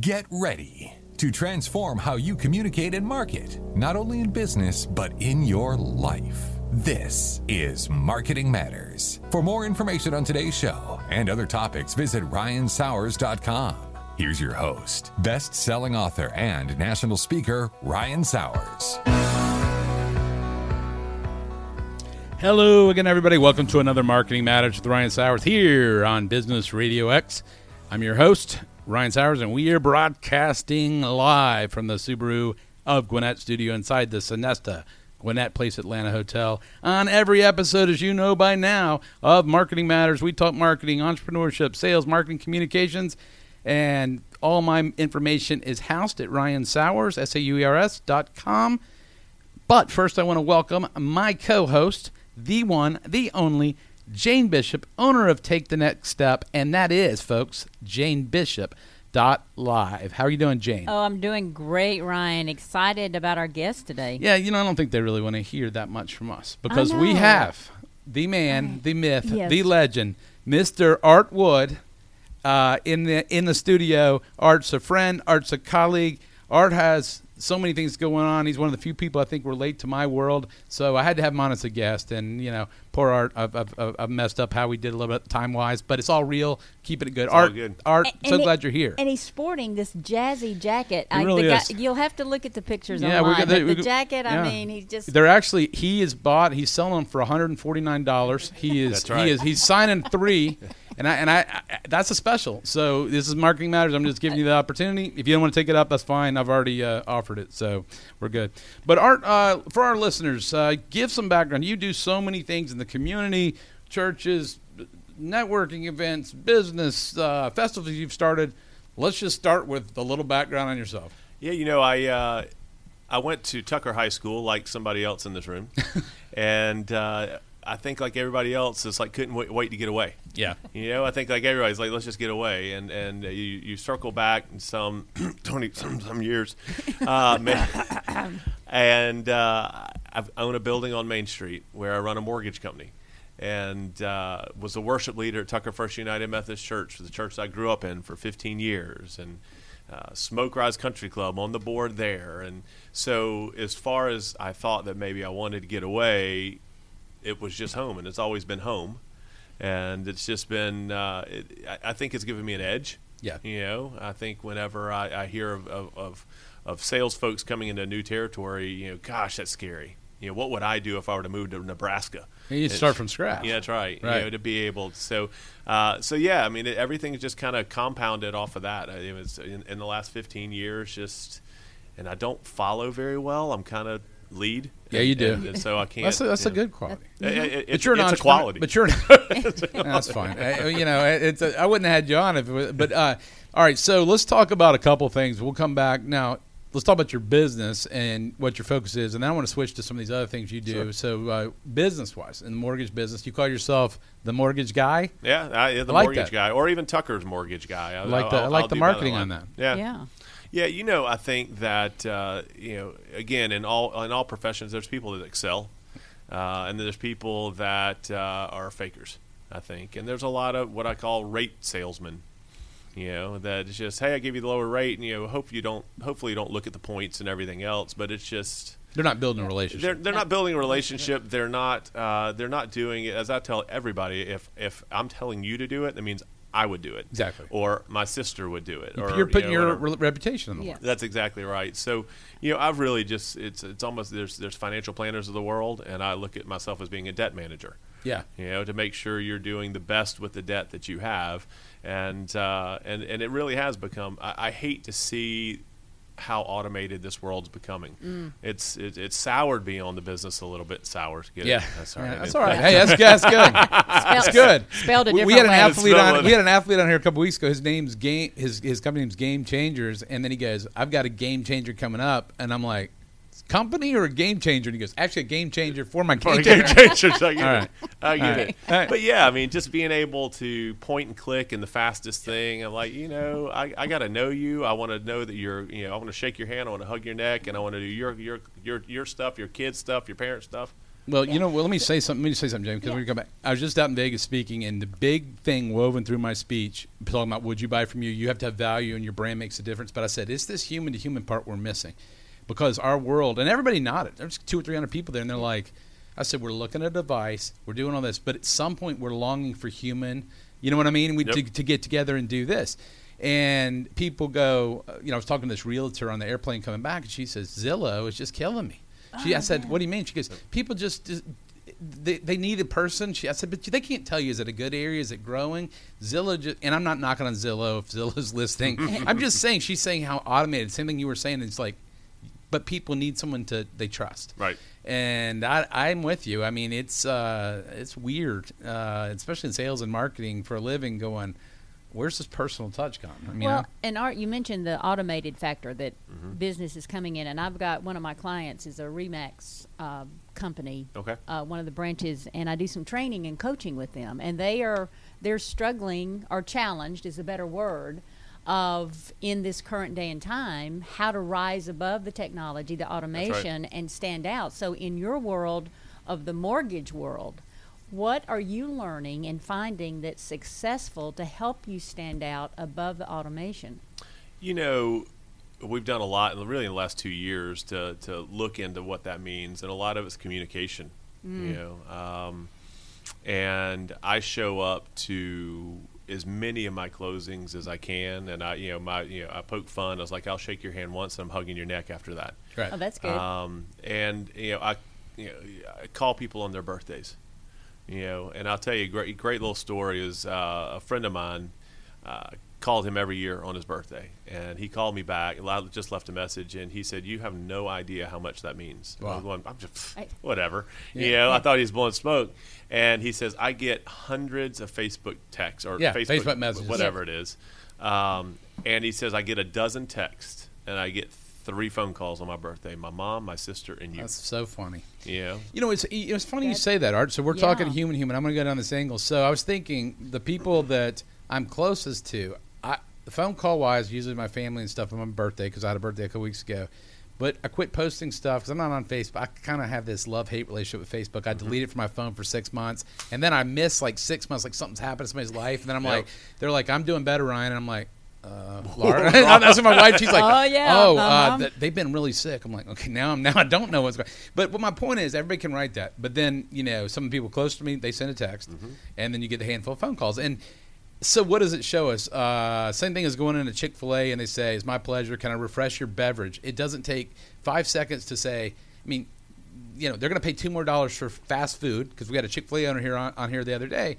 Get ready to transform how you communicate and market, not only in business, but in your life. This is Marketing Matters. For more information on today's show and other topics, visit ryansauers.com. Here's your host, best selling author and national speaker, Ryan Sauers. Hello again, everybody. Welcome to another Marketing Matters with Ryan Sauers here on Business RadioX. I'm your host, Ryan Sauers, and we are broadcasting live from the Subaru of Gwinnett studio inside the Sonesta Gwinnett Place Atlanta Hotel. On every episode, as you know by now, of Marketing Matters, we talk marketing, entrepreneurship, sales, marketing, communications, and all my information is housed at Ryan Sauers, S A U E R S dot com. But first, I want to welcome my co host, the one, the only, Jane Bishop, owner of Take the Next Step, and that is, folks, Jane Bishop. Dot live. How are you doing, Jane? Oh, I'm doing great, Ryan. Excited about our guest today. Yeah, you know, I don't think they really want to hear that much from us because we have the man, the myth, Yes. the legend, Mr. Art Wood, uh, in the in the studio. Art's a friend. Art's a colleague. Art has so many things going on. He's one of the few people I think relate to my world. So I had to have him on as a guest. And you know, poor Art, I've, I've, I've messed up how we did a little bit time wise, but it's all real. Keeping it good. all Art, good. Art, A- so and it- glad you're here. And he's sporting this jazzy jacket. He really the is. you'll have to look at the pictures Yeah, we online. got the- but we the jacket, yeah. I mean, he's just. They're actually he is bought. He's selling them for one hundred and forty nine dollars. He is That's right. he is he's signing three, and I and I, I that's a special. So this is marketing matters. I'm just giving you the opportunity. If you don't want to take it up, that's fine. I've already uh, offered it, so we're good. But Art, uh, for our listeners, uh, give some background. You do so many things in the community, churches, networking events, business uh, festivals you've started. Let's just start with a little background on yourself. Yeah, you know, I uh, I went to Tucker High School like somebody else in this room, and uh, I think like everybody else, it's like couldn't wait, wait to get away. Yeah. You know, I think like everybody's like, let's just get away, and and uh, you you circle back in some twenty some some years, uh, ma- and uh, I own a building on Main Street where I run a mortgage company, and uh, was a worship leader at Tucker First United Methodist Church, the church I grew up in for 15 years, and uh, Smoke Rise Country Club on the board there, and so as far as I thought that maybe I wanted to get away, it was just home, and it's always been home, and it's just been. Uh, it, I, I think it's given me an edge. Yeah. You know, I think whenever I, I hear of, of, of, of sales folks coming into a new territory, you know, gosh, that's scary. You know, what would I do if I were to move to Nebraska? You start from scratch. Yeah, that's right. Right. You know, to be able to, so, uh, so yeah, I mean, it, everything's just kind of compounded off of that. It was in, in the last 15 years, just, and I don't follow very well. I'm kind of lead. Yeah, you do. And, and so I can't. That's a, that's you a good quality. It- it- but it's, you're an it's a entrepreneur- quality. But you're not, that's fine. Uh, you know, it's a, I wouldn't have had you on if it was. But uh, all right, so let's talk about a couple things. We'll come back now. Let's talk about your business and what your focus is, and then I want to switch to some of these other things you do. Sure. So, uh, business-wise, in the mortgage business, you call yourself the mortgage guy. Yeah, I, yeah, the I like mortgage that. guy, or even Tucker's mortgage guy. I, I like the- I I'll- like I'll the marketing one. on that. Yeah, Yeah. Yeah, you know, I think that uh, you know, again, in all in all professions, there's people that excel, uh, and there's people that uh, are fakers. I think, and there's a lot of what I call rate salesmen. You know, that it's just, hey, I give you the lower rate, and you know, hope you don't, hopefully, you don't look at the points and everything else, but it's just. They're not building a relationship. They're, they're not building a relationship. They're not uh, they're not doing it. As I tell everybody, if if I'm telling you to do it, that means I would do it. Exactly. Or my sister would do it. You're putting you know, your whatever. reputation on the Yeah. line. That's exactly right. So, you know, I've really just it's it's almost there's there's financial planners of the world, and I look at myself as being a debt manager. Yeah. You know, to make sure you're doing the best with the debt that you have, and uh, and and it really has become. I, I hate to see how automated this world's becoming. Mm. It's it, it's soured me on the business a little bit. Sour. Get it? Yeah, that's all right. Yeah, that's all right. Hey, that's, that's good. That's good. Spelled a we, different we had an way. athlete on. We had an athlete on here a couple weeks ago. His name's game. His his company name's Game Changers, and then he goes, "I've got a game changer coming up," and I'm like, "Company or a game changer?" And he goes, "Actually, a game changer for my game changer." game. I get All it. right. I get All right. it. All right. But yeah, I mean, just being able to point and click and the fastest thing. I'm like, you know, I, I got to know you. I want to know that you're, you know, I want to shake your hand. I want to hug your neck, and I want to do your your your your stuff, your kids' stuff, your parents' stuff. Well, you know, well, let me say something. Let me say something, James, because Yeah. we come back. I was just out in Vegas speaking, and the big thing woven through my speech, talking about would you buy from you? You have to have value, and your brand makes a difference. But I said, it's this human to human part we're missing, because our world, and everybody nodded. There's two or three hundred people there, and they're like, I said, we're looking at a device, we're doing all this, but at some point we're longing for human. You know what I mean? We Yep. to, to get together and do this. And people go, uh, you know, I was talking to this realtor on the airplane coming back, and she says, Zillow is just killing me. She, I said, what do you mean? She goes, people just, just they, they need a person. She, I said, but they can't tell you, is it a good area? Is it growing? Zillow, just, and I'm not knocking on Zillow if Zillow's listening. I'm just saying, she's saying how automated. Same thing you were saying. It's like, but people need someone to they trust. Right. And I, I'm with you. I mean, it's uh, it's weird, uh, especially in sales and marketing for a living. Going, where's this personal touch gone? I mean, well, I- and Art, you mentioned the automated factor that business is coming in, and I've got one of my clients is a Remax uh, company, Okay. uh, one of the branches, and I do some training and coaching with them, and they are they're struggling or challenged is a better word of in this current day and time how to rise above the technology, the automation, and stand out. So in your world of the mortgage world. What are you learning and finding that's successful to help you stand out above the automation? You know, we've done a lot, really in the last two years, to to look into what that means, and a lot of it's communication. You know, um, and I show up to as many of my closings as I can, and I, you know, my, you know, I poke fun. I was like, I'll shake your hand once, and I'm hugging your neck after that. right. Oh, that's good. Um, and you know, I, you know, I call people on their birthdays. You know, and I'll tell you, a great, great little story is uh, a friend of mine uh, called him every year on his birthday, and he called me back. and just left a message, and he said, "You have no idea how much that means." Wow. I'm, going, I'm just Hey. whatever. You know, I thought he was blowing smoke, and he says, "I get hundreds of Facebook texts or Yeah, Facebook, Facebook messages. whatever it is," um, and he says, "I get a dozen texts, and I get." Three phone calls on my birthday: my mom, my sister, and you. That's so funny. Yeah. You know, it's it's funny you say that, Art. So we're talking human, human. I'm going to go down this angle. So I was thinking the people that I'm closest to, I, the phone call wise, usually my family and stuff on my birthday because I had a birthday a couple weeks ago. But I quit posting stuff because I'm not on Facebook. I kind of have this love hate relationship with Facebook. I Mm-hmm. delete it from my phone for six months, and then I miss like six months, like something's happened to somebody's life, and then I'm Yep. like, they're like, I'm doing better, Ryan, and I'm like. Uh, Laura. That's what my wife. She's like, Oh, yeah, oh, uh, uh-huh. th- they've been really sick. I'm like, okay, now I'm now I don't know what's going. But what my point is, everybody can write that. But then you know, some people close to me, they send a text, and then you get a handful of phone calls. And so, what does it show us? Uh, same thing as going into Chick Fil A and they say, "It's my pleasure. Can I refresh your beverage?" It doesn't take five seconds to say. I mean, you know, they're going to pay two more dollars for fast food because we had a Chick Fil A owner here on, on here the other day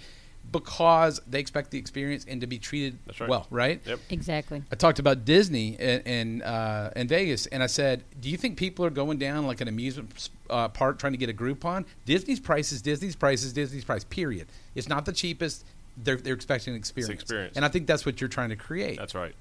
because they expect the experience and to be treated That's right. well, right? Yep. Exactly. I talked about Disney in in, uh, in Vegas, and I said, "Do you think people are going down like an amusement uh, park trying to get a Groupon? Disney's prices, Disney's prices, Disney's price. Period. It's not the cheapest. They're they're expecting an experience. experience. and I think that's what you're trying to create. That's right.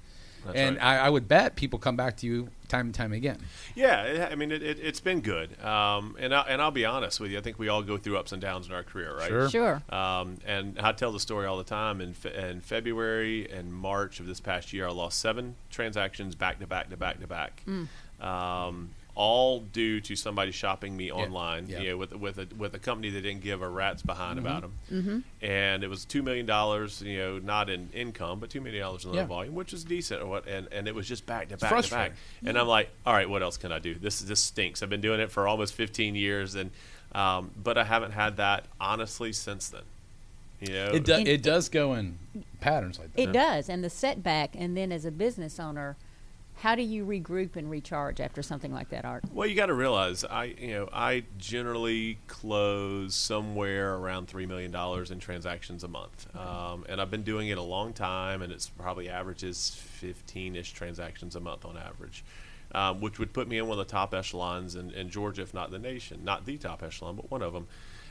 That's and right. I, I would bet people come back to you time and time again. yeah, it, I mean, it, it, it's been good. Um, and, I, and I'll be honest with you, I think we all go through ups and downs in our career, right? Sure. Sure. Um, and I tell the story all the time. In, fe- in February and March of this past year, I lost seven transactions back to back to back to back. Um, all due to somebody shopping me online, Yeah. you know, with with a with a company that didn't give a rat's behind about them, and it was two million dollars, you know, not in income, but two million dollars in Yeah. volume, which is decent, or what, and and it was just back to back to back, frustrating. and I'm like, all right, what else can I do? This this stinks. I've been doing it for almost 15 years, and um, but I haven't had that honestly since then. You know, It, do, And- it does go in patterns like that. It does. And the setback, and then as a business owner, how do you regroup and recharge after something like that, Art? Well, you got to realize, I you know I generally close somewhere around three million dollars in transactions a month, um, and I've been doing it a long time, and it's probably averages fifteen-ish transactions a month on average, um, which would put me in one of the top echelons in, in Georgia, if not the nation, not the top echelon, but one of them.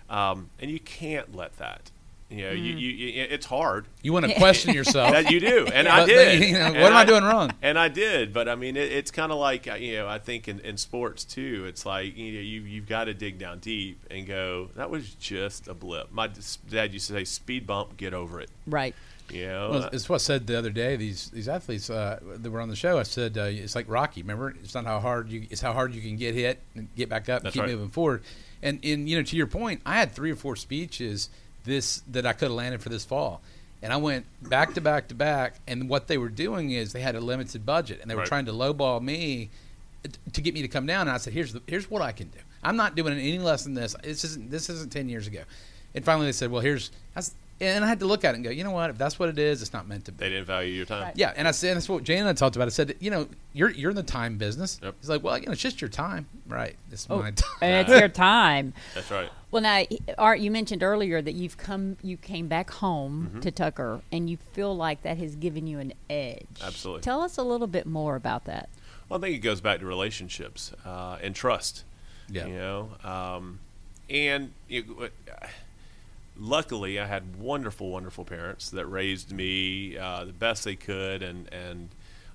Um, and you can't let that. You know, you, you, you, it's hard. You want to question yourself. That you do, and I But- but, did. you know, And what am I doing wrong? And I did, but I mean, it, it's kind of like uh, you know, I think in, in sports too, it's like you know, you you've got to dig down deep and go, that was just a blip. My dad used to say, "Speed bump, get over it." Right. You know, Well, it's what I said the other day. These these athletes uh, that were on the show, I said uh, it's like Rocky. Remember, it's not how hard you it's how hard you can get hit and get back up and That's keep right. moving forward. And in you know to your point, I had three or four speeches this that I could have landed for this fall, and I went back to back to back. And what they were doing is they had a limited budget, and they were Right. trying to lowball me to get me to come down. And I said, "Here's the, here's what I can do. I'm not doing any less than this. This isn't this isn't ten years ago." And finally, they said, "Well, here's." I s- and I had to look at it and go, "You know what? If that's what it is, it's not meant to be." they didn't value your time. Right. Yeah, and I said and that's what Jane and I talked about. I said, you know, you're you're in the time business. Yep. He's like, well, you know, it's just your time, right? It's Oh, my time. it's your time. That's right. Well, now, Art, you mentioned earlier that you've come, you came back home Mm-hmm. to Tucker, and you feel like that has given you an edge. Absolutely. Tell us a little bit more about that. Well, I think it goes back to relationships uh, and trust. Yeah. You know, um, and you, luckily, I had wonderful, wonderful parents that raised me uh, the best they could, and and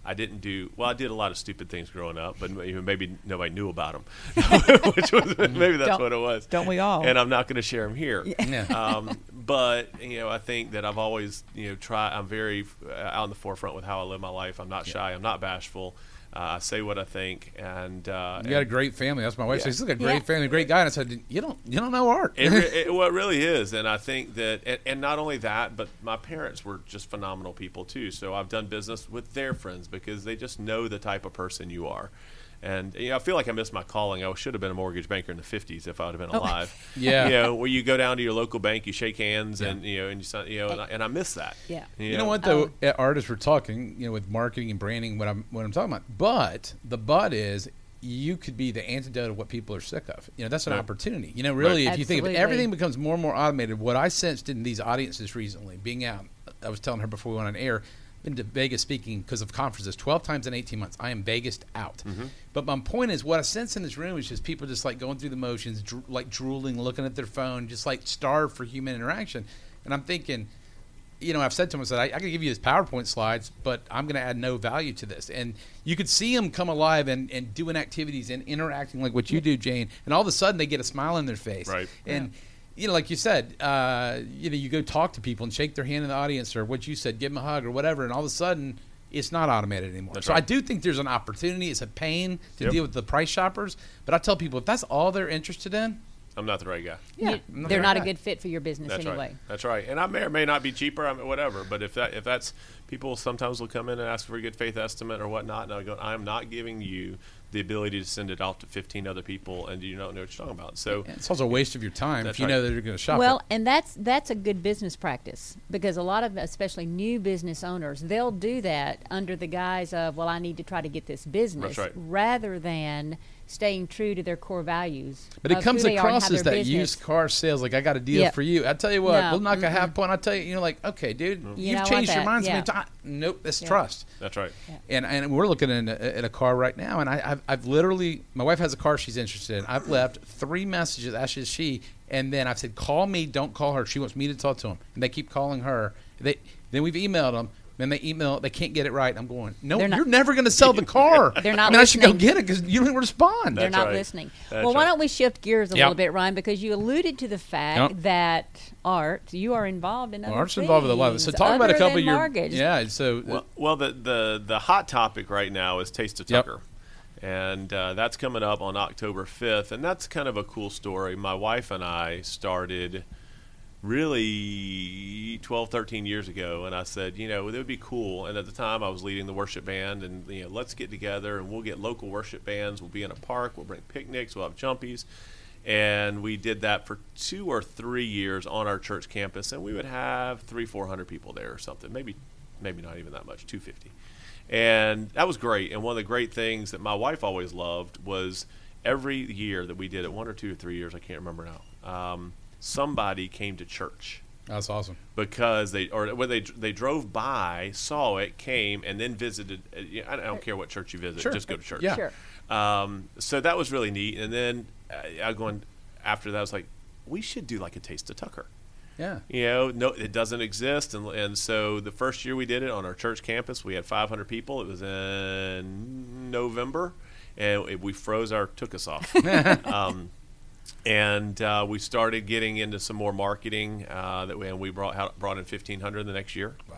I didn't do well. I did a lot of stupid things growing up, but maybe maybe nobody knew about them, which was maybe that's Don't- what it was. don't we all? And I'm not going to share them here. Yeah. Um, but you know, I think that I've always you know try. I'm very uh, out in the forefront with how I live my life. I'm not shy. I'm not bashful. Uh, I say what I think, and uh, You got a great family. That's my wife. Yeah. says, He's like a great Yeah. family, great guy. And I said, you don't you don't know art. it, it, well, it really is, and I think that, and, and not only that, but my parents were just phenomenal people too. So I've done business with their friends because they just know the type of person you are. And you know, I feel like I missed my calling. I should have been a mortgage banker in the '50s if I would have been alive. Yeah. you know, where you go down to your local bank, you shake hands, and you know, and you, sign- you know, and I, and I miss that. Yeah. You know what though, uh, artists were talking, you know, with marketing and branding, what I'm what I'm talking about. But the but is you could be the antidote of what people are sick of. You know, that's an Right. opportunity. You know, really, Right. if you think of everything becomes more and more automated. What I sensed in these audiences recently, being out, I was telling her before we went on air, been to Vegas speaking because of conferences 12 times in 18 months. I am Vegas out. Mm-hmm. But my point is, what I sense in this room is just people just like going through the motions, dro- like drooling, looking at their phone, just like starved for human interaction. And I'm thinking, you know, I've said to him, I said, I, I can give you his PowerPoint slides, but I'm going to add no value to this. And you could see them come alive and, and doing activities and interacting like what you do, Jane. And all of a sudden, they get a smile on their face. Right. And, you know, like you said, uh, you know, you go talk to people and shake their hand in the audience or what you said, give them a hug or whatever. And all of a sudden, it's not automated anymore. That's so I do think there's an opportunity. It's a pain to Yep. deal with the price shoppers. But I tell people, if that's all they're interested in, I'm not the right guy. yeah, You- I'm they're the not right a guy. good fit for your business That's anyway. right. That's right. And I may or may not be cheaper, I mean, whatever. But if that if that's people sometimes will come in and ask for a good faith estimate or whatnot, and I go, I am not giving you the ability to send it off to 15 other people, and you don't know what you're talking about. So It's also a waste of your time if you right. know that you're going to shop. Well, it. and that's that's a good business practice because a lot of especially new business owners they'll do that under the guise of well I need to try to get this business right. rather than staying true to their core values. But it comes who they across as that business- used car sales. Like I got a deal Yep. for you. I tell you what, No, we'll knock a mm-mm. half point. I tell you, you know, like okay, dude, You you've don't changed your that, mind yeah. many. Nope, that's Yeah. trust. that's right. And and we're looking at a, at a car right now, and I, I've, I've literally my wife has a car she's interested in. I've left three messages, actually she, and then I've said call me, don't call her. She wants me to talk to them, and they keep calling her. They then we've emailed them. Then they email, they can't get it right. I'm going, no, They're not- you're never going to sell the car. They're not I mean, I should go listening. get it because you don't respond. They're That's not right. listening. That's well, why right. don't we shift gears a Yep. little bit, Ryan? Because you alluded to the fact Yep. that art, you are involved in other Art's involved with a lot of it. So things talk about a other couple than of your mortgage. yeah. So Well, well, the, the the hot topic right now is Taste of Yep. Tucker, and uh, that's coming up on October 5th, and that's kind of a cool story. My wife and I started really 12, 13 years ago, and I said, you know, it would be cool. And at the time, I was leading the worship band, and you know, let's get together and we'll get local worship bands. We'll be in a park. We'll bring picnics. We'll have jumpies. And we did that for two or three years on our church campus, and we would have three, four hundred people there or something, maybe, maybe not even that much, two fifty, and that was great. And one of the great things that my wife always loved was every year that we did it, one or two or three years, I can't remember now. Um, somebody came to church that's awesome. because they or when they they drove by, saw it, came, and then visited. uh, I don't care what church you visit, Sure. just go to church. Yeah. Sure. Um, so that was really neat. And then uh, I going after that, I was like, we should do like a taste of Tucker. Yeah. You know, no, it doesn't exist, and and so the first year we did it on our church campus, we had 500 people. It was in November, and it, we froze our took us off. um, and uh, we started getting into some more marketing uh, that we and we brought brought in fifteen hundred the next year. Wow.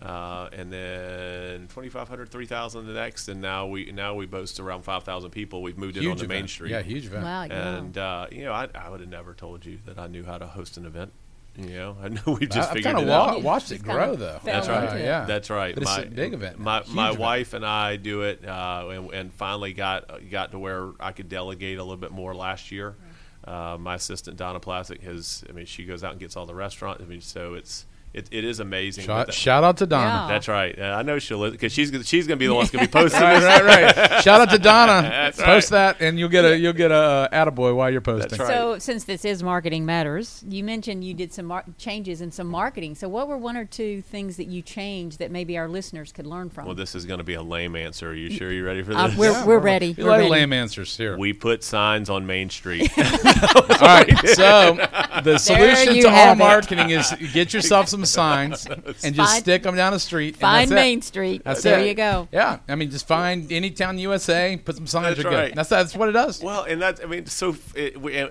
Uh, and then 2,500, 3,000 the next, and now we now we boast around 5,000 people. We've moved it Huge onto Main event. Street. Yeah, huge event. Wow, yeah. And uh, you know, I, I would have never told you that I knew how to host an event. You know, I know we've just I've figured kind it of out. watched it grow, kinda though. That's right. into it. Yeah, That's right. But it's a big event. now. My Huge my event. wife and I do it, uh, and, and finally got got to where I could delegate a little bit more last year. Uh, my assistant Donna Plastic has. I mean, she goes out and gets all the restaurants. I mean, so it's it, it is amazing. Shout, But shout out to Donna. Yeah. that's right. Uh, I know she'll because she's gonna- she's going to be the one that's going to be posting right, right, right. Shout out to Donna. That's Post right. that, and you'll get a you'll get a uh, attaboy while you're posting. That's right. So, since this is marketing matters, you mentioned you did some mar- changes in some marketing. So, what were one or two things that you changed that maybe our listeners could learn from? Well, this is going to be a lame answer. Are you sure you're ready for Uh, this? we're, we're ready. You We're like ready. lame answers here. we put signs on Main Street. all right. So the solution to all marketing is get yourself some signs and just Find- stick them down the street. and Find that's it. Main Street. That's there it. you go. Yeah, I mean, just find any town in the USA, put some signs. That's are good. right. That's that's what it does. Well, and that's I mean, so it, we,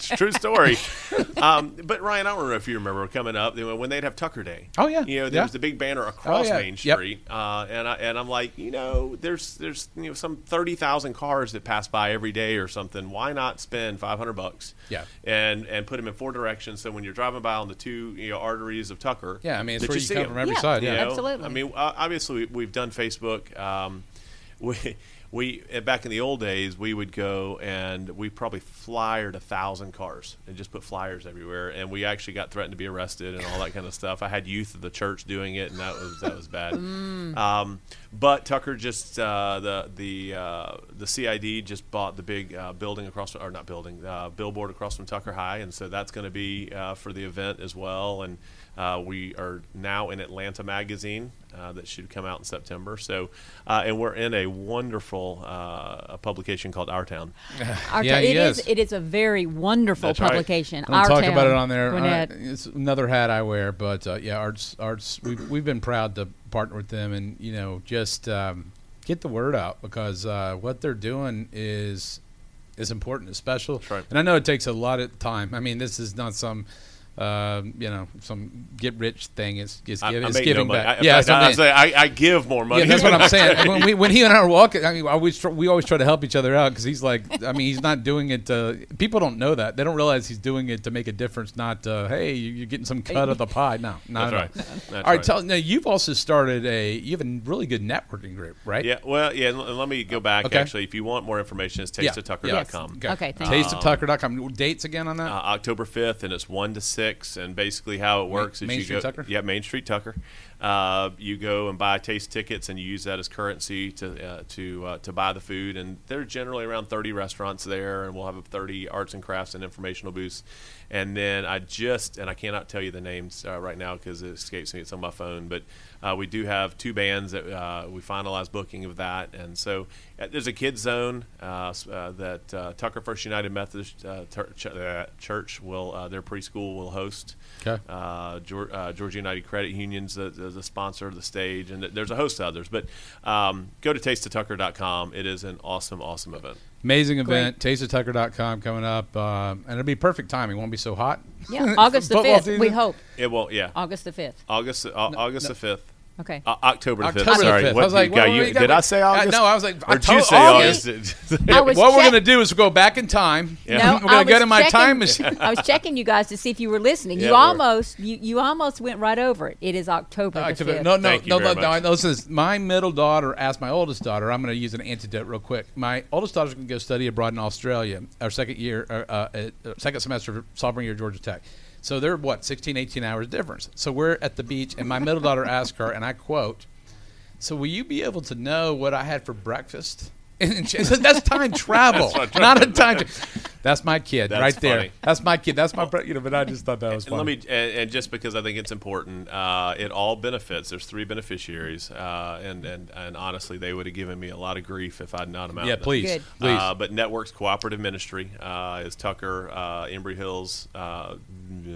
it's a true story. um, but Ryan, I don't know if you remember coming up when they'd have Tucker Day. Oh, yeah. you know there Yeah. was the big banner across yeah. Main Yep. Street, uh, and I, and I'm like, you know, there's there's you know some thirty thousand cars that pass by every day or something. Why not spend five hundred bucks? Yeah. and and put them in four directions. So when you're driving by on the two you know arteries of Tucker, Yeah, I mean, it's where you you see come 'em. from every Yeah. side. You Yeah, know? Absolutely. I mean, uh, obviously, we- we've done Facebook. Um, we, we uh, back in the old days, we would go and we probably flyered a thousand cars and just put flyers everywhere. And we actually got threatened to be arrested and all that kind of stuff. I had youth of the church doing it, and that was that was bad. Um, but Tucker just uh, the the uh, the CID just bought the big uh, building across or not building uh, billboard across from Tucker High, and so that's going to be uh, for the event as well. And uh, we are now in Atlanta Magazine uh, that should come out in September. So, uh, and we're in a wonderful uh, a publication called Our Town. Our Yeah, town- it is. is. It is a very wonderful That's publication. I'll Our talk Town, about it on there. Gwinnett. Uh, it's another hat I wear, but uh, yeah, arts, arts. We've, we've been proud to partner with them, and you know, just um, get the word out because uh, what they're doing is is important, it's special. That's right. And I know it takes a lot of time. I mean, this is not some. Um, you know, some get rich thing. It's, it's, I, give, I it's make giving no money. back. I, yeah, I, that's what I I, mean. say I, I give more money. Yeah, that's what I'm saying. when, we, when he and I are walking, I mean, I always try, we always try to help each other out because he's like, I mean, he's not doing it. To, people don't know that. They don't realize he's doing it to make a difference. Not, uh, hey, you- you're getting some cut of the pie. No, not That's at all. right. That's all right, right. tell now you've also started a you have a really good networking group, right? Yeah, well, yeah. And let me go back. Okay. Actually, if you want more information, it's tasteoftucker.com. Yeah. Okay, thank you. Tasteoftucker.com. Dates again on that? uh, October 5th, and it's 1 to 6. And basically, how it works is Main you Street go. Tucker? Yeah, Main Street Tucker. Uh, you go and buy taste tickets, and you use that as currency to uh, to uh, to buy the food. And there's generally around 30 restaurants there, and we'll have 30 arts and crafts and informational booths. And then I just, and I cannot tell you the names uh, right now because it escapes me. It's on my phone, but uh, we do have two bands that uh, we finalized booking of that, and so uh, there's a kids zone uh, uh, that uh, Tucker First United Methodist uh, Tur- Ch- uh, Church will uh, their preschool will host. Okay. Uh, Georgia, uh, Georgia United Credit Union's the, the, the sponsor of the stage, and there's a host of others. But um, go to tasteoftucker.com. It is an awesome, awesome event. Amazing event. Tasteoftucker.com coming up, uh, and it'll be perfect timing. Won't be so hot. Yeah, August the Football 5th, we hope. It won't, yeah. August the 5th. August uh, August the fifth. Okay. Uh, October the October fifth. the Sorry, 5th. What, I was like, you what- you- you got- did I say Uh, August? no, I was like, I or did told- you say August. August? I was what we're going to do is go back in time. Yeah. No, we're going I to go was my checking- time machine. I was checking you guys to see if you were listening. Yeah, you we were. almost you, you almost went right over it. It is October the October- 5th. No, no, Thank you no, very no, no. much. no, Listen, my middle daughter asked my oldest daughter. I'm going to use an antidote real quick. My oldest daughter's going to go study abroad in Australia. Our second year, uh, uh, uh, second semester, of sophomore year, at Georgia Tech. So they're what 16, 18 hours difference. So we're at the beach, and my middle daughter asked her, and I quote, "So will you be able to know what I had for breakfast?" And she said, "That's time travel, not a time." Tra- That's my kid That's right there. That's my kid. That's my, bre- you know. But I just thought that was And funny. let me, and, and just because I think it's important, uh, it all benefits. There's three beneficiaries, uh, and, and and honestly, they would have given me a lot of grief if I'd not amounted. yeah, them. please, Good. please. Uh, but Networks Cooperative Ministry uh, is Tucker, uh, Embry Hills. Uh,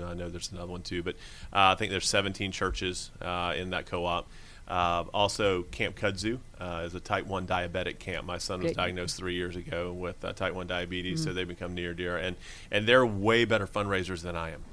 I know there's another one too, but uh, I think there's 17 churches uh, in that co-op. Uh, also, Camp Kudzu uh, is a type 1 diabetic camp. My son was Good. diagnosed three years ago with uh, type 1 diabetes, so they've become near dear. And, and they're way better fundraisers than I am.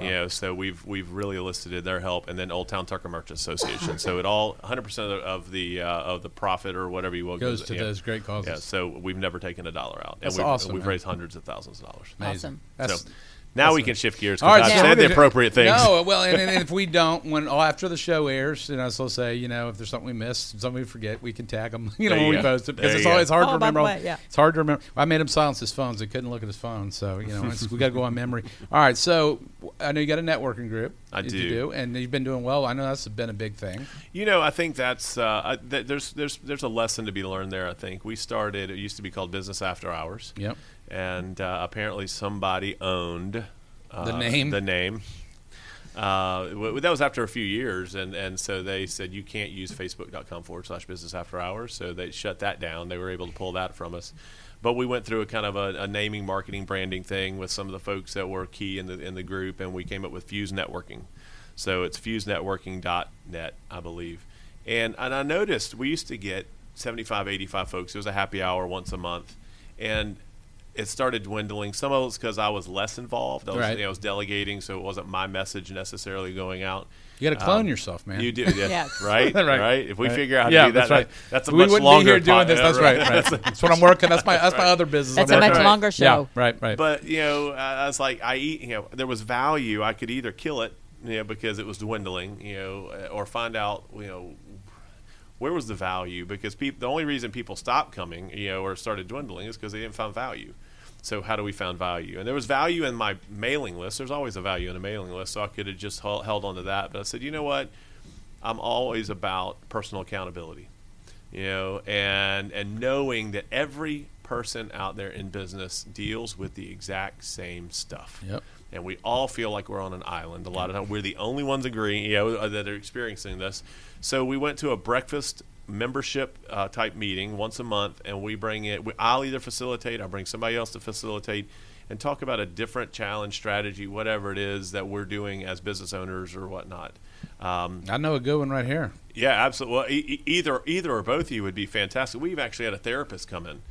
You know, so we've we've really elicited their help, and then Old Town Tucker Merchant Association. so it all 100 percent of the uh, of the profit or whatever you will Goes to yeah. those great causes. Yeah, so we've never taken a dollar out, and That's we've, awesome, we've man. raised hundreds of thousands of dollars. Amazing. Awesome. That's, so now we can shift gears All because right, I've so said the appropriate things. No, well, and, and if we don't, when oh, after the show airs, and I still say, you know, if there's something we missed, something we forget, we can tag them. You know, There when you we go. post it because it's always hard Oh, to by the remember. way, yeah. It's hard to remember. I made him silence his phone, so he couldn't look at his phone. So you know, it's, we got to go on memory. All right, so I know you got a networking group. I You do. do, and you've been doing well. I know that's been a big thing. You know, I think that's uh, I, th- there's there's there's a lesson to be learned there. I think we started. It used to be called Business After Hours. Yep. And uh, apparently somebody owned uh, The name? The name. Uh, w- that was after a few years, and, and so they said you can't use Facebook.com forward slash business after hours. So they shut that down. They were able to pull that from us. But we went through a kind of a, a naming, marketing, branding thing with some of the folks that were key in the in the group, and we came up with Fuse Networking. So it's fusenetworking.net, I believe. And and I noticed we used to get 75, 85 folks. It was a happy hour once a month, and it started dwindling. Some of it's because I was less involved. I was, Right. you know, I was delegating, so it wasn't my message necessarily going out. You got to clone Um, yourself, man. You do, yeah, Yes. right, Right. right, If we Right. figure out how to do that, that's right. that's a we much wouldn't longer be here doing pod- this. That's right. right. That's what I'm working. That's my that's my other business. That's I'm a much working. longer Yeah, show. right, right. But you know, I I was like, I eat. You know, there was value. I could either kill it, you know, because it was dwindling, you know, uh, or find out, you know, where was the value? Because people, the only reason people stopped coming, you know, or started dwindling is because they didn't find value. So how do we find value? And there was value in my mailing list. There's always a value in a mailing list, so I could have just held, held on to that. But I said, you know what? I'm always about personal accountability you know, and and knowing that every person out there in business deals with the exact same stuff. Yep. And we all feel like we're on an island. A lot of time, we're the only ones agreeing, you know, that are experiencing this. So we went to a breakfast membership uh, type meeting once a month, and we bring it. We, I'll either facilitate, I'll bring somebody else to facilitate, and talk about a different challenge, strategy, whatever it is that we're doing as business owners or whatnot. Um, I know a good one right here. yeah, absolutely. Well, e- either either or both of you would be fantastic. We've actually had a therapist come in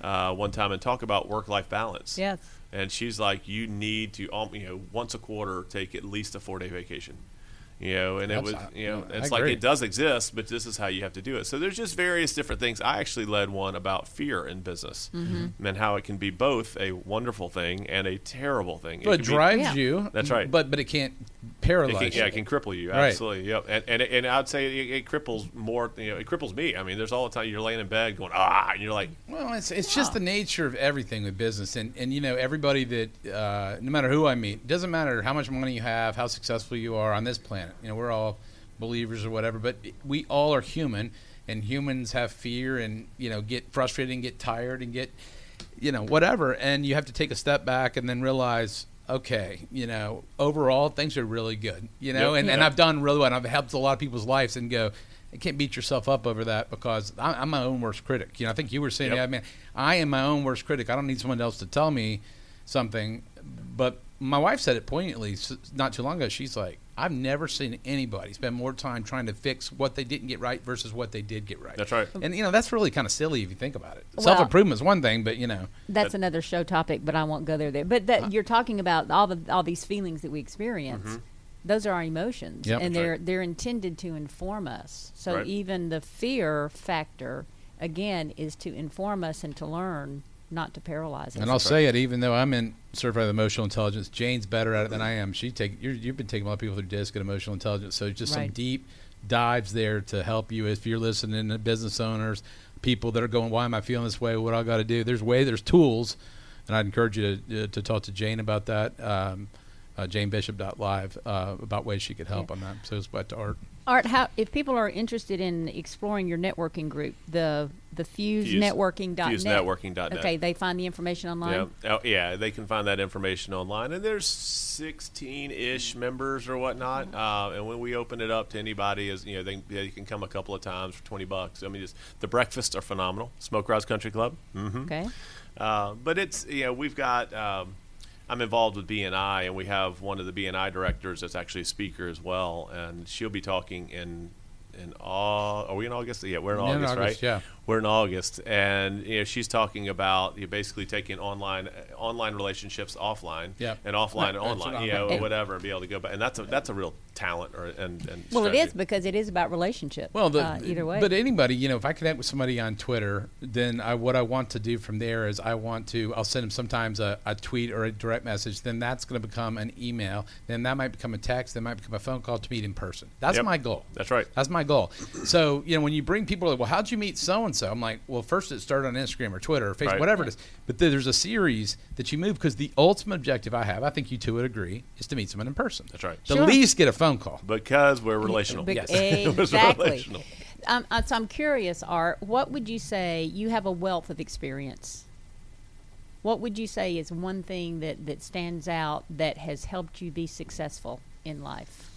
uh, one time and talk about work life balance. Yes. And she's like, you need to, um, you know, once a quarter take at least a four day vacation. You know, and it was, you know, I it's like it does exist, but this is how you have to do it. So there's just various different things. I actually led one about fear in business Mm-hmm. and how it can be both a wonderful thing and a terrible thing. So it can be- drives Yeah. you. That's right. But but it can't it paralyze can, yeah, it can cripple you. Right. Absolutely. Yep. And, and and I'd say it, it cripples more. You know, it cripples me. I mean, there's all the time you're laying in bed going ah, and you're like, Well, it's it's just the nature of everything with business, and and you know everybody that uh, no matter who I meet, doesn't matter how much money you have, how successful you are on this planet. You know, we're all believers or whatever, but we all are human, and humans have fear, and you know get frustrated and get tired and get you know whatever, and you have to take a step back and then realize. Okay, you know, overall things are really good. You know, Yep. and, and I've done really well. And I've helped a lot of people's lives, and go, you can't beat yourself up over that because I'm, I'm my own worst critic. You know, I think you were saying, Yep. yeah, man, I am my own worst critic. I don't need someone else to tell me something. But my wife said it poignantly not too long ago. She's like, I've never seen anybody spend more time trying to fix what they didn't get right versus what they did get right. That's right. And you know, that's really kind of silly if you think about it. Well- Self improvement is one thing, but you know, That's another show topic, but I won't go there. There, but that you're talking about all the all these feelings that we experience. Mm-hmm. Those are our emotions, Yep. and they're right. they're intended to inform us. So Right. even the fear factor, again, is to inform us and to learn, not to paralyze us. and I'll say it, even though I'm in certified emotional intelligence, Jane's better at it than I am. She take you're, you've been taking a lot of people through DISC and emotional intelligence, so just some deep dives there to help you if you're listening to business owners, people that are going, why am I feeling this way? What I got to do? There's way, there's tools, and I'd encourage you to, uh, to talk to Jane about that. Um, uh, JaneBishop.live uh, about ways she could help Yeah. on that. So it's back to art. Art, how if people are interested in exploring your networking group, the the Fuse, networking Fuse- Networking.net. FuseNetworking.net. Okay, they find the information online. Yeah, oh, yeah, they can find that information online, and there's 16-ish members or whatnot. Uh, and when we open it up to anybody, is you know they, they can come a couple of times for 20 bucks. I mean, just, the breakfasts are phenomenal. Smoke Rise Country Club. hmm Okay. Uh, but it's you know we've got um, I'm involved with BNI and we have one of the BNI directors that's actually a speaker as well and she'll be talking in in all. Are we in August? Yeah, we're in Yeah, in August, August, right? yeah. we're in August, and you know she's talking about you basically taking online online relationships offline, Yeah. and offline and online, you know, whatever, and be able to go back, and that's a that's a real talent or and, and Well, it strategy. is because it is about relationship. Well, the, uh, either way. But anybody, you know, if I connect with somebody on Twitter, then I, what I want to do from there is I want to, I'll send them sometimes a, a tweet or a direct message. Then that's going to become an email. Then that might become a text. Then might become a phone call to meet in person. That's Yep. my goal. That's right. That's my goal. So, you know, when you bring people like, well, how'd you meet so and so? I'm like, well, first it started on Instagram or Twitter or Facebook, Right. whatever it is. But then there's a series that you move because the ultimate objective I have, I think you two would agree, is to meet someone in person. That's right. To Sure. at least get a phone call. because we're relational. Bec- Yes. Exactly. relational. Um, uh, so I'm curious, Art. What would you say? You have a wealth of experience. What would you say is one thing that, that stands out that has helped you be successful in life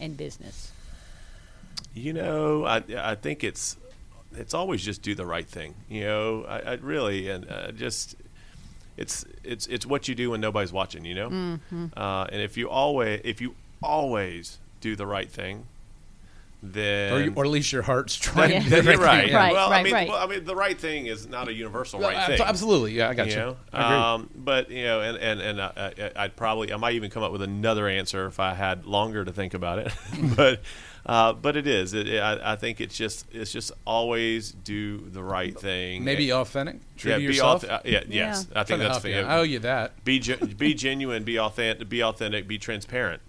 and business? You know, I I think it's it's always just do the right thing. You know, I, I really and uh, just it's it's it's what you do when nobody's watching. You know, Mm-hmm. uh, and if you always if you always do the right thing, then Or, you, or at least your heart's trying Yeah. to do the you're right. thing. Right, well, I mean, right. well, I mean, the right thing is not a universal Well, right thing. Absolutely, yeah, I got you. you know. I. Um, but you know, and and and uh, I, I'd probably I might even come up with another answer if I had longer to think about it. but uh, but it is. It, it- I, I think it's just it's just always do the right thing. Maybe authentic, true yeah, to be yourself. auth- uh, yeah, yes. I think Trying that's help you. fair. I owe you that. Be ge- be genuine. Be authentic. Be authentic. Be transparent.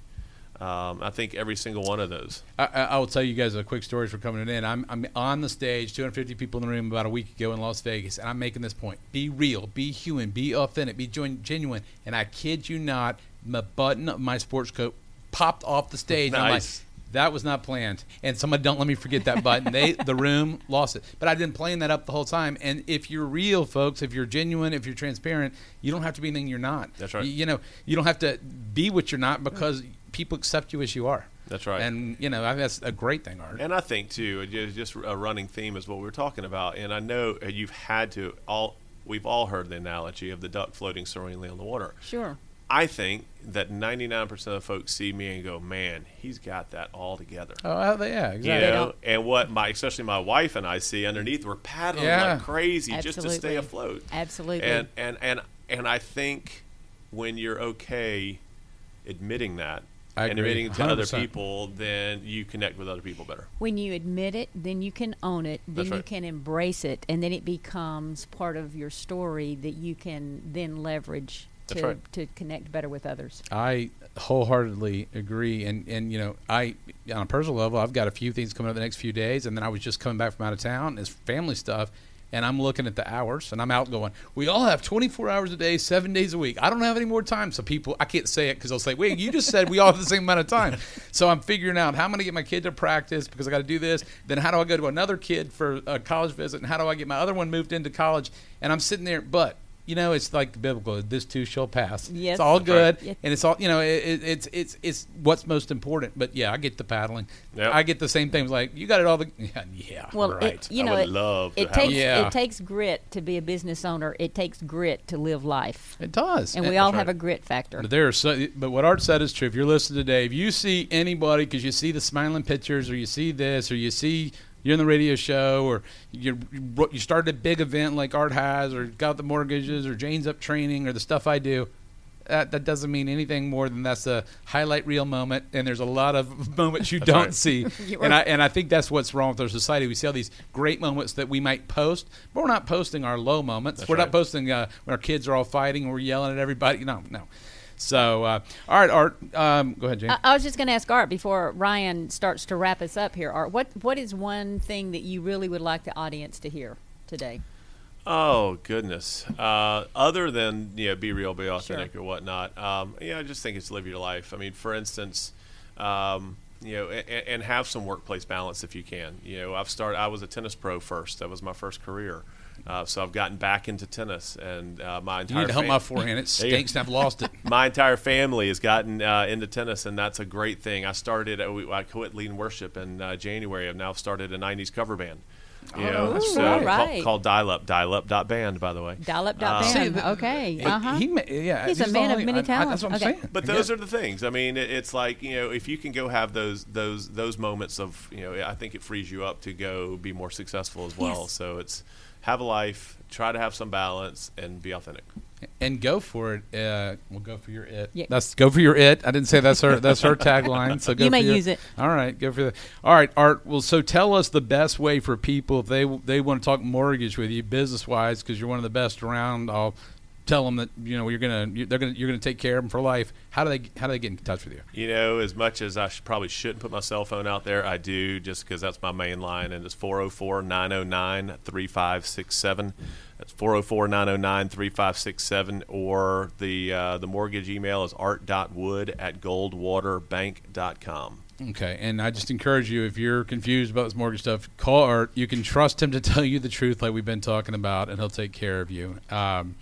Um, I think every single one of those. I, I will tell you guys a quick story for coming in. I'm, I'm on the stage, 250 people in the room about a week ago in Las Vegas, and I'm making this point: be real, be human, be authentic, be genuine. And I kid you not, the button of my sports coat popped off the stage. I'm like, Nice. that was not planned. And somebody don't let me forget that button. They the room lost it. But I've been playing that up the whole time. And if you're real, folks, if you're genuine, if you're transparent, you don't have to be anything you're not. That's right. You, you know, you don't have to be what you're not because people accept you as you are. That's right. And you know, I think that's a great thing, Art. And I think too, just a running theme is what we are talking about. And I know uh, you've had to all. We've all heard the analogy of the duck floating serenely on the water. Sure. I think that 99% of folks see me and go, "Man, he's got that all together." oh, yeah, You exactly. know, and what my, especially my wife and I see underneath, we're paddling Yeah. like crazy just to stay afloat. Absolutely. And and and and I think when you're okay admitting that I and agree, admitting to other 100%. people, then you connect with other people better. when you admit it, then you can own it, then That's you can embrace it, and then it becomes part of your story that you can then leverage That's to, right. to connect better with others. I wholeheartedly agree, and and you know, I on a personal level, I've got a few things coming up the next few days, and then I was just coming back from out of town. It's family stuff, and I'm looking at the hours, and I'm out going. We all have 24 hours a day, seven days a week. I don't have any more time, so people, I can't say it because they'll say, "Wait, you just said we all have the same amount of time." So I'm figuring out how I'm going to get my kid to practice because I got to do this. Then how do I go to another kid for a college visit, and how do I get my other one moved into college? And I'm sitting there, but. You know, it's like biblical. This too shall pass. Yes. It's all good, right. Yes. and it's all you know. It, it, it's it's it's what's most important. But yeah, I get the paddling. Yep. I get the same things. Like you got it all. The yeah, yeah Well, right. it, you I know, would it, love it takes a- Yeah. it takes grit to be a business owner. It takes grit to live life, it does. and we And- all right. have a grit factor. But there are so, but what Art said is true. If you're listening today, if you see anybody because you see the smiling pictures, or you see this, or you see you're in the radio show, or you you started a big event like Art has, or got the mortgages, or Jane's up training, or the stuff I do. That, that doesn't mean anything more than that's a highlight reel moment, and there's a lot of moments you don't right. see, and I and I think that's what's wrong with our society. We see all these great moments that we might post, but we're not posting our low moments. That's we're not posting uh, when our kids are all fighting and we're yelling at everybody. No, no. So, uh, all right, Art, um, go ahead, Jane. I, I was just going to ask Art before Ryan starts to wrap us up here. Art, what what is one thing that you really would like the audience to hear today? Oh goodness! Uh, other than you know, be real, be authentic, or whatnot. Um, yeah, I just think it's live your life. I mean, for instance, um, you know, and, and have some workplace balance if you can. You know, I've started. I was a tennis pro first. That was my first career. Uh, so I've gotten back into tennis, and uh, my you entire need to help fam- my forehand. It There you go. stinks, I've lost it. my entire family has gotten uh, into tennis, and that's a great thing. I started, uh, we- I quit leading worship in uh, January. I've now started a '90s cover band. You know, so all call- right. called Dial Up, Dial Up dot band, by the way. Dial up Uh, dot See, band. the- okay. He- Uh huh. He, ma- yeah, He's a man of only- many I- I- talents. That's what I'm Okay. saying. But those get- are the things. I mean, it, it's like you know, if you can go have those those those moments of you know, I think it frees you up to go be more successful as well. Yes. So it's have a life, try to have some balance, and be authentic. and go for it. Uh, we'll go for your it. Yeah. That's go for your it. I didn't say that's her. That's her tagline. So go You may for your- use it. All right, go for that. All right, Art. Well, so tell us the best way for people if they they want to talk mortgage with you, business wise, because you're one of the best around. I'll tell them that you know you're gonna you, they're gonna you're gonna take care of them for life. How do they how do they get in touch with you? You know, as much as I should, probably shouldn't put my cell phone out there, I do just because that's my main line, and it's 404 909 3567. That's 404 909 3567. Or the uh, the mortgage email is art.wood at goldwaterbank.com. Okay, and I just encourage you if you're confused about this mortgage stuff, call Art. You can trust him to tell you the truth, like we've been talking about, and he'll take care of you. Um,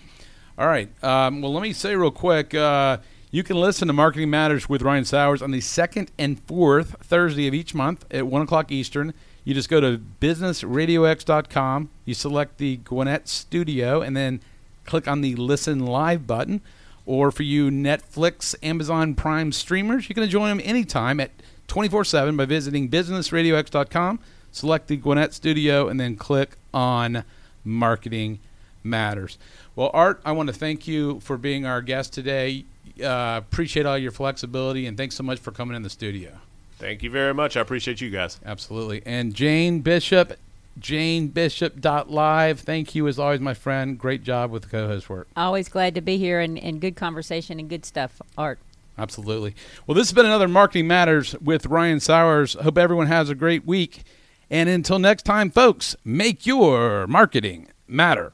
all right. Um, well, let me say real quick. Uh, you can listen to Marketing Matters with Ryan Sauers on the second and fourth Thursday of each month at one o'clock Eastern. You just go to businessradiox.com. You select the Gwinnett Studio, and then click on the Listen Live button. Or for you Netflix, Amazon Prime streamers, you can join them anytime at 24 7 by visiting businessradiox.com. Select the Gwinnett Studio and then click on Marketing Matters. Well, Art, I want to thank you for being our guest today. Uh, appreciate all your flexibility and thanks so much for coming in the studio. Thank you very much. I appreciate you guys. Absolutely. And Jane Bishop, janebishop.live. Thank you as always, my friend. Great job with the co host work. Always glad to be here and, and good conversation and good stuff, Art. Absolutely. Well, this has been another Marketing Matters with Ryan Sauers. Hope everyone has a great week. And until next time, folks, make your marketing matter.